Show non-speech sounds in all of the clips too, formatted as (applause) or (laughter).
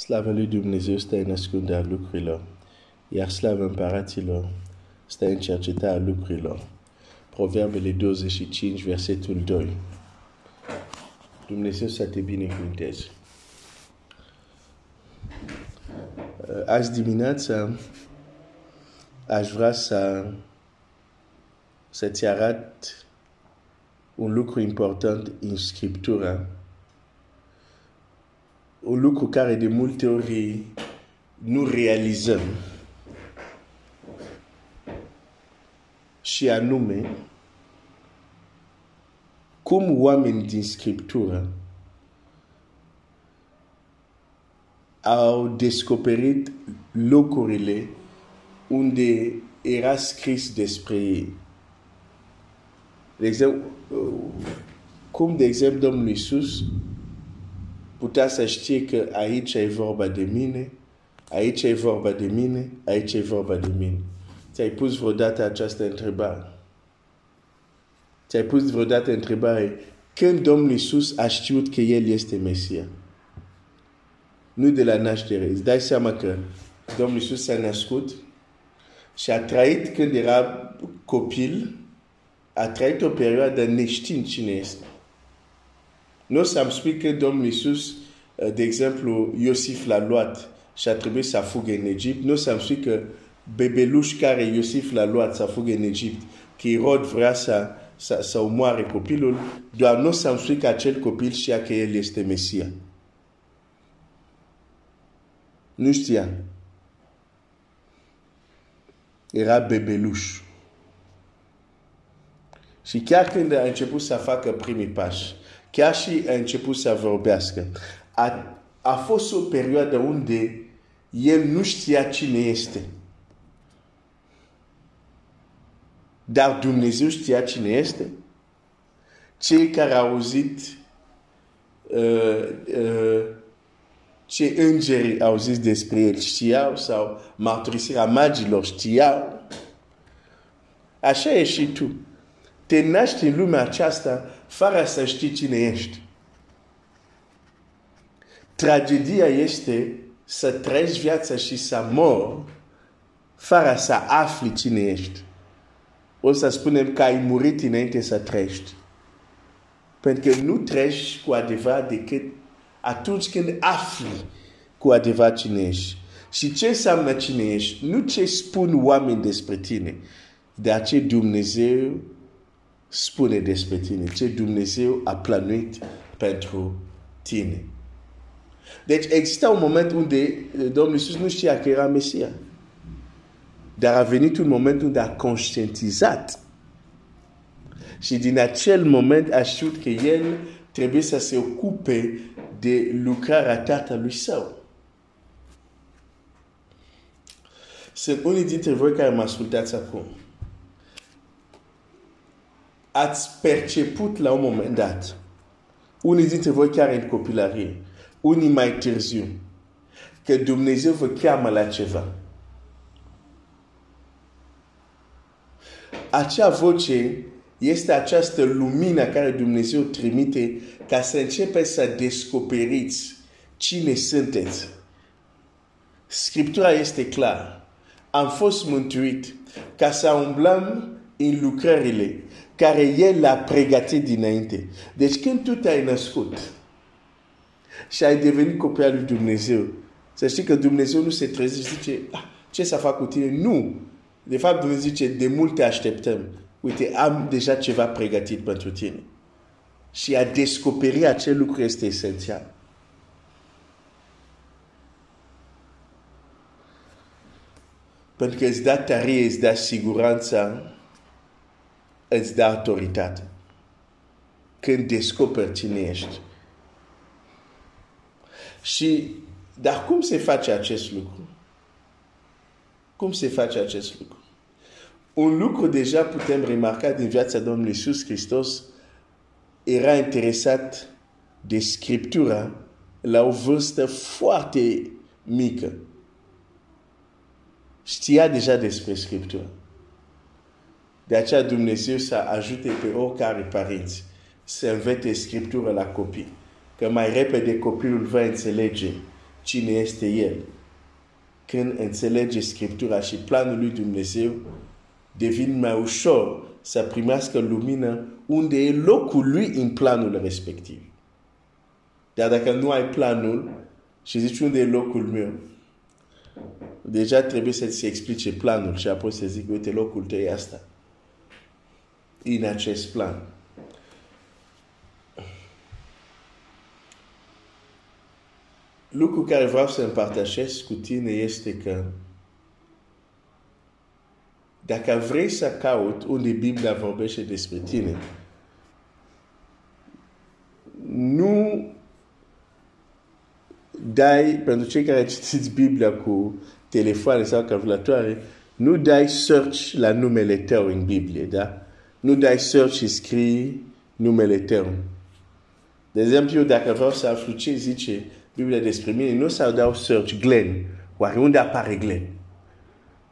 Slavă lui Dumnezeu stă în ascunderea lucrurilor, iar slavă împăraților stă în cercetarea lucrurilor. Proverbele 25, versetul 2. Dumnezeu să te binecuvânteze. Azi dimineața aș vrea să, să-ți arăt un lucru important în Scriptură un lucru care de multe ori nu realizăm. Și anume, cum oameni din Scriptură au descoperit locurile unde era scris despre ei. De exemplu, cum de exemplu Domnul Iisus putea să știe că aici e vorba de mine, aici e vorba de mine, aici e vorba de mine. Ți-ai pus vreodată această întrebare? Ți-ai pus vreodată întrebare când Domnul Iisus a știut că El este Mesia? Nu de la naștere. Îți dai seama că Domnul Iisus s-a născut și a trăit când era copil, a trăit o perioadă neștiind cine este. Nu să-mi spui că Domnul Iisus, uh, de exemplu, Iosif l-a luat și a trebuit să fugă în Egipt. Nu să-mi spui că bebeluș care Iosif l-a luat să fugă în Egipt, că Irod vrea să, să, să omoare copilul, doar nu să-mi spui că acel copil știa că el este Mesia. Nu știa. Era bebeluș. Și chiar când a început să facă primii pași, chiar și a început să vorbească. A, a fost o perioadă unde el nu știa cine este. Dar Dumnezeu știa cine este. Cei care au auzit uh, uh, ce îngerii au zis despre el știau sau mărturisirea magilor știau. Așa e și tu. Te naști în lumea aceasta fără să știi cine ești. Tragedia este să treci viața și să mor fără să afli cine ești. O să spunem că ai murit înainte să trăiești. Pentru că nu treci cu adevărat decât atunci când afli cu adevărat cine ești. Și ce înseamnă cine ești? Nu ce spun oameni despre tine, dar ce Dumnezeu spune despre tine, ce Dumnezeu a planuit pentru tine. Deci există un moment unde eh, Domnul Iisus nu știa că era Mesia. Dar a venit un moment unde a conștientizat. Și din acel moment a știut că el trebuie să se ocupe de lucrarea tatălui său. Sunt unii dintre voi care mă ascultați acum ați perceput la un moment dat, unii dintre voi chiar în copilărie, unii mai târziu, că Dumnezeu vă cheamă la ceva. Acea voce este această lumină care Dumnezeu trimite ca să începeți să descoperiți cine sunteți. Scriptura este clară. Am fost mântuit ca să umblăm în lucrările care El a pregătit dinainte. Deci când tu te-ai născut și ai devenit copil al lui Dumnezeu, să știi că Dumnezeu nu se treze și zice, ah, ce să fac cu tine? Nu. De fapt, Dumnezeu zice, de mult te așteptăm. Uite, am deja ceva pregătit pentru tine. Și a descoperi acel lucru este esențial. Pentru că îți da tare, îți da siguranță îți dă autoritate. Când descoperi cine ești. Și, dar cum se face acest lucru? Cum se face acest lucru? Un lucru deja putem remarca din viața Domnului Iisus Hristos era interesat de Scriptura la o vârstă foarte mică. Știa deja despre Scriptura. De aceea Dumnezeu să ajute pe oricare părinți să învețe Scriptura la copii. Că mai repede copilul va înțelege cine este El. Când înțelege Scriptura și planul lui Dumnezeu, devine mai ușor să primească lumină unde e locul lui în planul respectiv. Dar dacă nu ai planul și zici unde e locul meu, deja trebuie să-ți explice planul și apoi să zic, uite, locul tău e asta. În acest plan. Lucru care vreau să împărtășesc cu tine este că dacă vrei să caut unde Biblia vorbește despre tine, nu dai, pentru cei care citiți Biblia cu telefoane sau calculatoare, nu dai search la numele tău în Biblie, da? Nu dai search și scrii numele tău. De exemplu, dacă vreau să aflu ce zice Biblia despre mine, nu să dau search Glenn. Oare unde apare Glenn?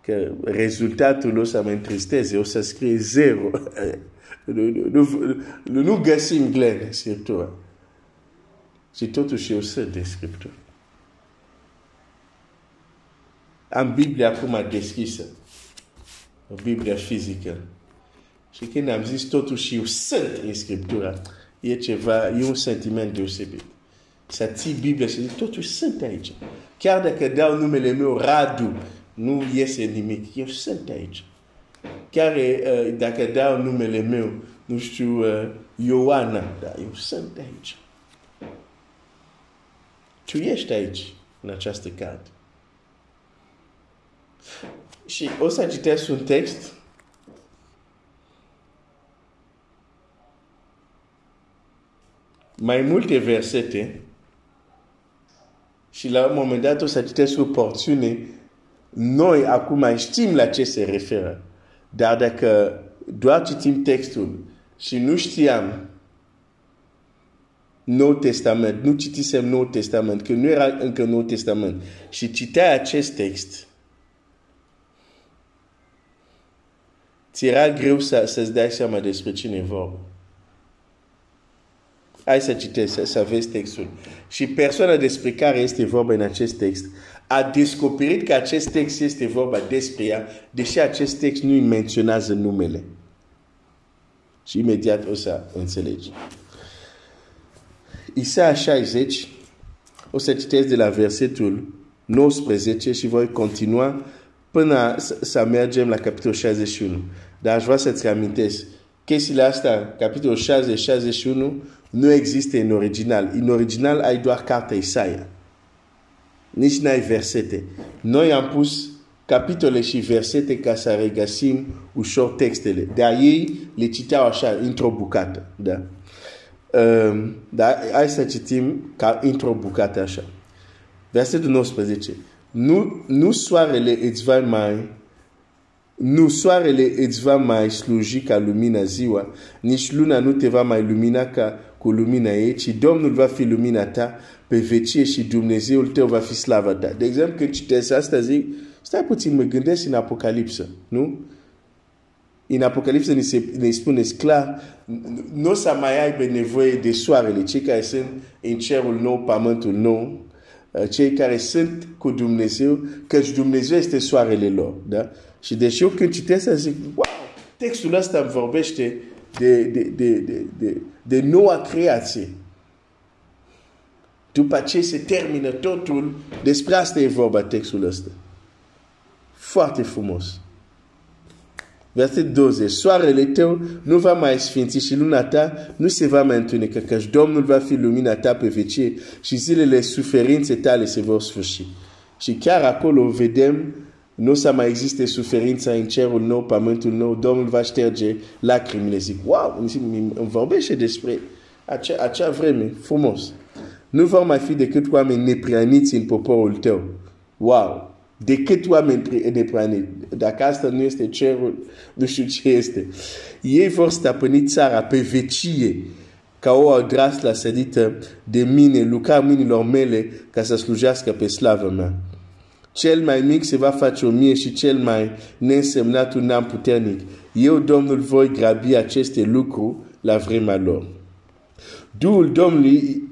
Că rezultatul o să mă întristeze, o să scrie zero. nu, (laughs) nu, nu, nu găsim Glenn în Scriptură. Și totuși eu sunt de Scriptură. Am Biblia acum deschisă. O Biblia fizică. Și când am zis totuși eu sunt în Scriptură, e ceva, e un sentiment deosebit. Să ții Biblia și zici, totuși sunt aici. Chiar dacă dau numele meu Radu, nu iese nimic. Eu sunt aici. Chiar uh, dacă dau numele meu, nu știu, uh, Ioana, dar eu sunt aici. Tu ești aici, în această carte. Și o să citesc un text mai multe versete și la un moment dat o să citesc o porțiune noi acum știm la ce se referă. Dar dacă doar citim textul și nu știam Nou Testament, nu citisem Nou Testament, că nu era încă Nou Testament și citeai acest text, ți era greu să, să-ți dai seama despre cine vorba. Hai să citesc, să, să vezi textul. Și persoana despre care este vorba în acest text a descoperit că acest text este vorba despre ea, deși acest text nu îi menționează numele. Și imediat o să înțelegi. Isaia 60, o să citesc de la versetul 19 și voi continua până să mergem la capitolul 61. Dar aș vrea să-ți reamintesc, chestiile astea, capitolul 60-61, nu există în original. În original ai doar cartea Isaia. Nici n-ai versete. Noi am pus capitole și versete ca să regăsim ușor textele. Dar ei le citeau așa, într-o bucată. Da? Um, dar hai să citim ca într-o bucată așa. Versetul 19. Nu, nu soarele îți va mai nu soarele îți va mai sluji ca lumina ziua, nici luna nu te va mai lumina ca cu lumina ei, ci Domnul va fi lumina ta pe vecie și Dumnezeul tău va fi slava ta. De exemplu, când citesc asta, zic, stai puțin, mă gândesc în Apocalipsă, nu? În Apocalipsă ne, se, ne spune clar, nu o să mai aibă nevoie de soarele, cei care sunt în cerul nou, pământul nou, uh, cei care sunt cu Dumnezeu, căci Dumnezeu este soarele lor. Da? Și deși eu când citesc, zic, wow, textul ăsta îmi vorbește de, de, de, de, de, de noua creație. După ce se termină totul, despre asta e vorba textul ăsta. Foarte frumos. Verset 20. Soarele tău nu va mai sfinți și luna ta nu se va mai întuneca, căci Domnul va fi lumina ta pe vecie și zilele suferințe tale se vor sfârși. Și chiar acolo vedem nu o să mai existe suferința în cerul nou, pământul nou, Domnul va șterge lacrimile. Zic, wow, îmi vorbește despre acea, acea vreme, frumos. Nu vor mai fi decât oameni neprianiți în poporul tău. Wow! Decât oameni neprianiți. Dacă asta nu este cerul, nu știu ce este. Ei vor stăpâni țara pe vecie ca o odraslă sădită de mine, lucra mâinilor mele ca să slujească pe slavă mea. Cel mai mic se va face o mie și cel mai neînsemnat un am puternic. Eu, Domnul, voi grabi aceste lucruri la vremea lor. Duhul Domnului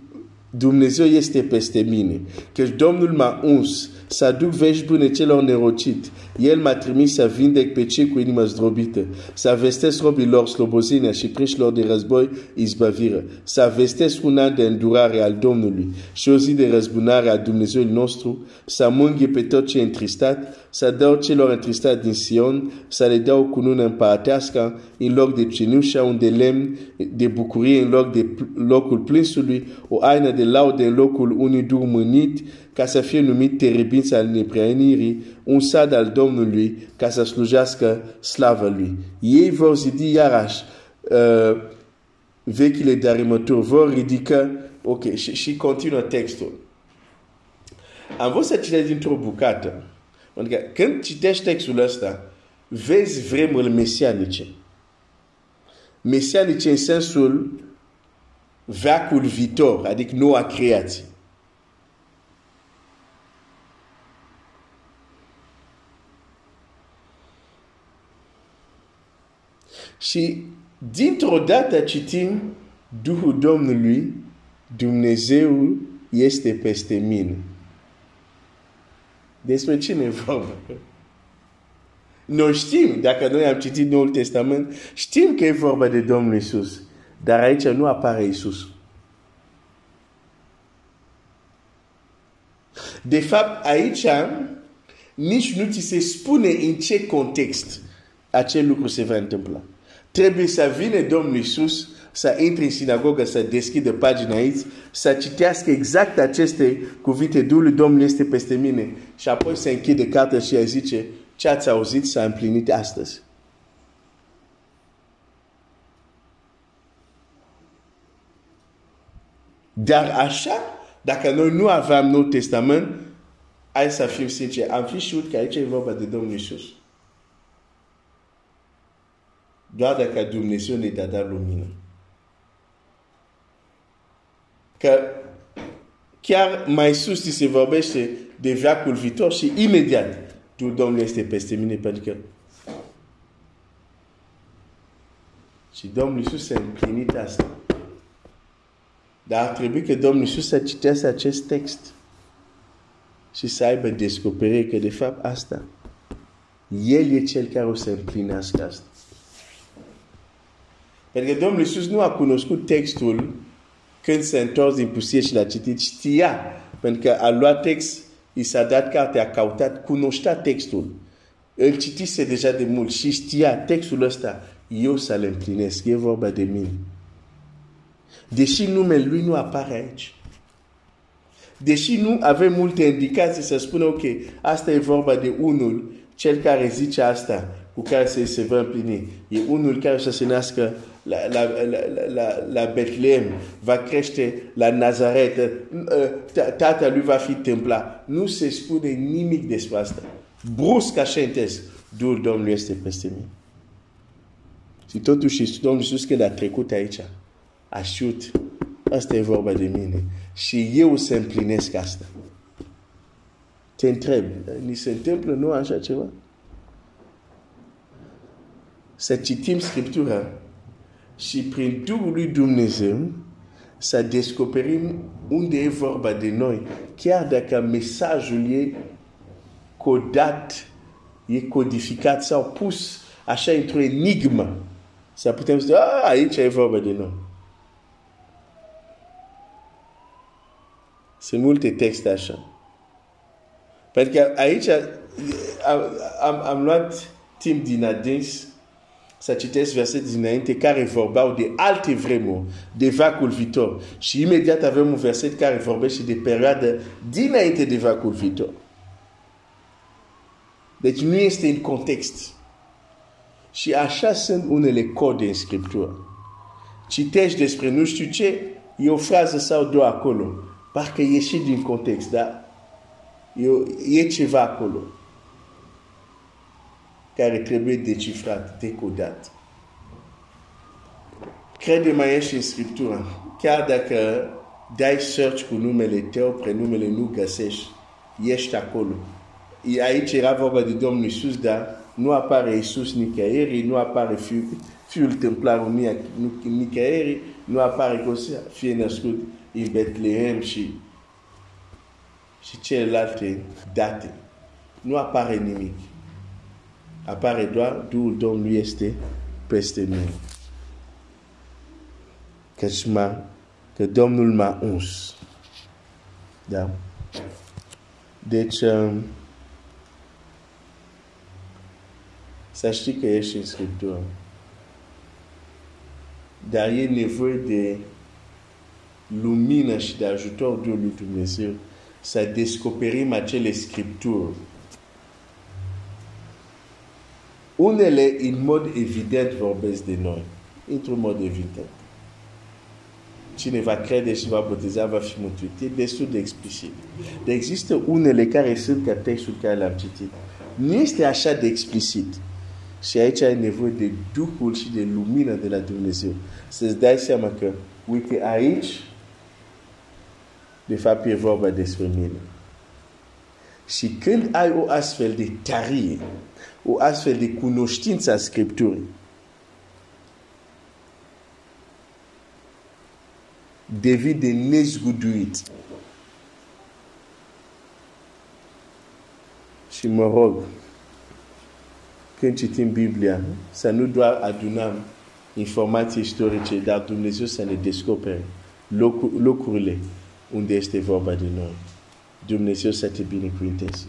Dumnezeu este peste mine, că Domnul m-a uns să aduc vești bune celor nerocit. El m-a trimis să vindec pe cei cu inima zdrobită, să vestesc robilor slobozenia și preșilor de război izbăvire, să vestesc un an de îndurare al Domnului și o zi de răzbunare a Dumnezeului nostru, să mânghe pe tot ce e întristat, să dau celor întristați din Sion, să le dau cunună împărătească în loc de cenușa, unde lemn de bucurie în loc de locul plânsului, o aină de laude în locul unui dur mânit, ca să fie numit terebința al nepreanirii, un sad al Domnului, ca să slujească slavă lui. Ei vor zidi iarăși uh, vechile darimături, vor ridică, ok, și, și continuă textul. Am vrut să citesc dintr-o bucată. Pentru că când citești textul ăsta, vezi vremurile mesianice. Mesianice în sensul veacul viitor, adică noua creație. Și dintr-o dată citim Duhul Domnului, Dumnezeu este peste mine. Despre cine e vorba? Noi știm, dacă noi am citit Noul Testament, știm că e vorba de Domnul Isus. Dar aici nu apare Isus. De fapt, aici nici nu ți se spune în ce context acel lucru se va întâmpla. Trebuie să vină Domnul Isus să intre în sinagogă, să deschidă pagina aici, să citească exact aceste cuvinte, Duhul Domnului este peste mine și apoi să închide cartea și a zice, ce ați auzit s-a împlinit astăzi. Dar așa, dacă noi nu aveam Nou Testament, hai să fim sinceri, am fi știut că aici e vorba de Domnul Isus. Doar dacă Dumnezeu ne da lumină. Că chiar mai sus se vorbește de veacul viitor și imediat Domnul este peste mine pentru că și Domnul Iisus a împlinit asta. Dar ar trebui că Domnul Iisus să citească acest text și să aibă descoperire că de fapt asta, El e Cel care o să împlinească asta. Pentru că Domnul Iisus nu a cunoscut textul când se întors din pusie și l-a citit. Știa, pentru că a luat text, i s-a dat carte, a cautat, cunoștea textul. Îl citise deja de mult și știa textul ăsta, eu să-l împlinesc, e vorba de mine. Deși numele lui nu apare aici. Deși nu avem multe indicații să spună, ok, asta e vorba de unul, cel care zice asta, cu care se, se va împlini. E unul care să se nască la, la, la, la, la Bethlehem, va crește la Nazaret, tatăl lui va fi templat. Nu se spune nimic despre asta. Brusc așa intesc, Duhul Domnului este peste mine. Și totuși Domnul Iisus când a trecut aici, a știut, asta e vorba de mine. Și eu să împlinesc asta. Te întreb, ni se întâmplă nu așa ceva? Să citim Scriptura și prin Duhul lui Dumnezeu să descoperim unde e vorba de noi, chiar dacă mesajul e codat, e codificat sau pus așa într-o enigmă. Să putem zice, a, aici e vorba de noi. Sunt multe texte așa. Pentru că aici am, am, am luat timp din adins să citesc verset dinainte care vorbeau de alte vremuri, de vacul viitor. Și imediat avem un verset care vorbește de perioadă dinainte de vacul viitor. Deci nu este în context. Și așa sunt unele code în Scriptură. Citești despre nu știu ce, e o frază sau două acolo. Parcă ieși din context, dar e, e ceva acolo care trebuie decifrat, decodat. Crede mai ești în Scriptură. Chiar dacă dai search cu numele tău, prenumele nu găsești, ești acolo. Aici era vorba de Domnul Iisus, dar nu apare Iisus nicăieri, nu apare fiul, fiul templarul nicăieri, nu apare că o să fie născut în Betlehem și, și celelalte date, nu apare nimic. Apare doar Duhul Domnului este peste noi. Căci m-a, că Domnul m-a uns. Da? Deci, um, să știi că ești în Scriptură. Dar e nevoie de lumină și de ajutor Duhului Dumnezeu să descoperim acele Scripturi. Unele, în mod evident, vorbesc de noi. Într-un mod evident. Cine va crede și va boteza va fi mântuit. E destul de explicit. Dar există unele care sunt ca textul care l-am citit. Nu este așa de explicit. Și aici ai nevoie de Duhul și de lumină de la Dumnezeu. Să-ți dai seama că, uite, aici, de fapt, e vorba despre mine. Și când ai o astfel de tarie, o astfel de cunoștință a Scripturii, devii de nezguduit. Și mă rog, când citim Biblia, să nu doar adunăm informații istorice, dar Dumnezeu să ne descopere locurile unde este vorba de noi. Dumnezeu să te binecuvinteze.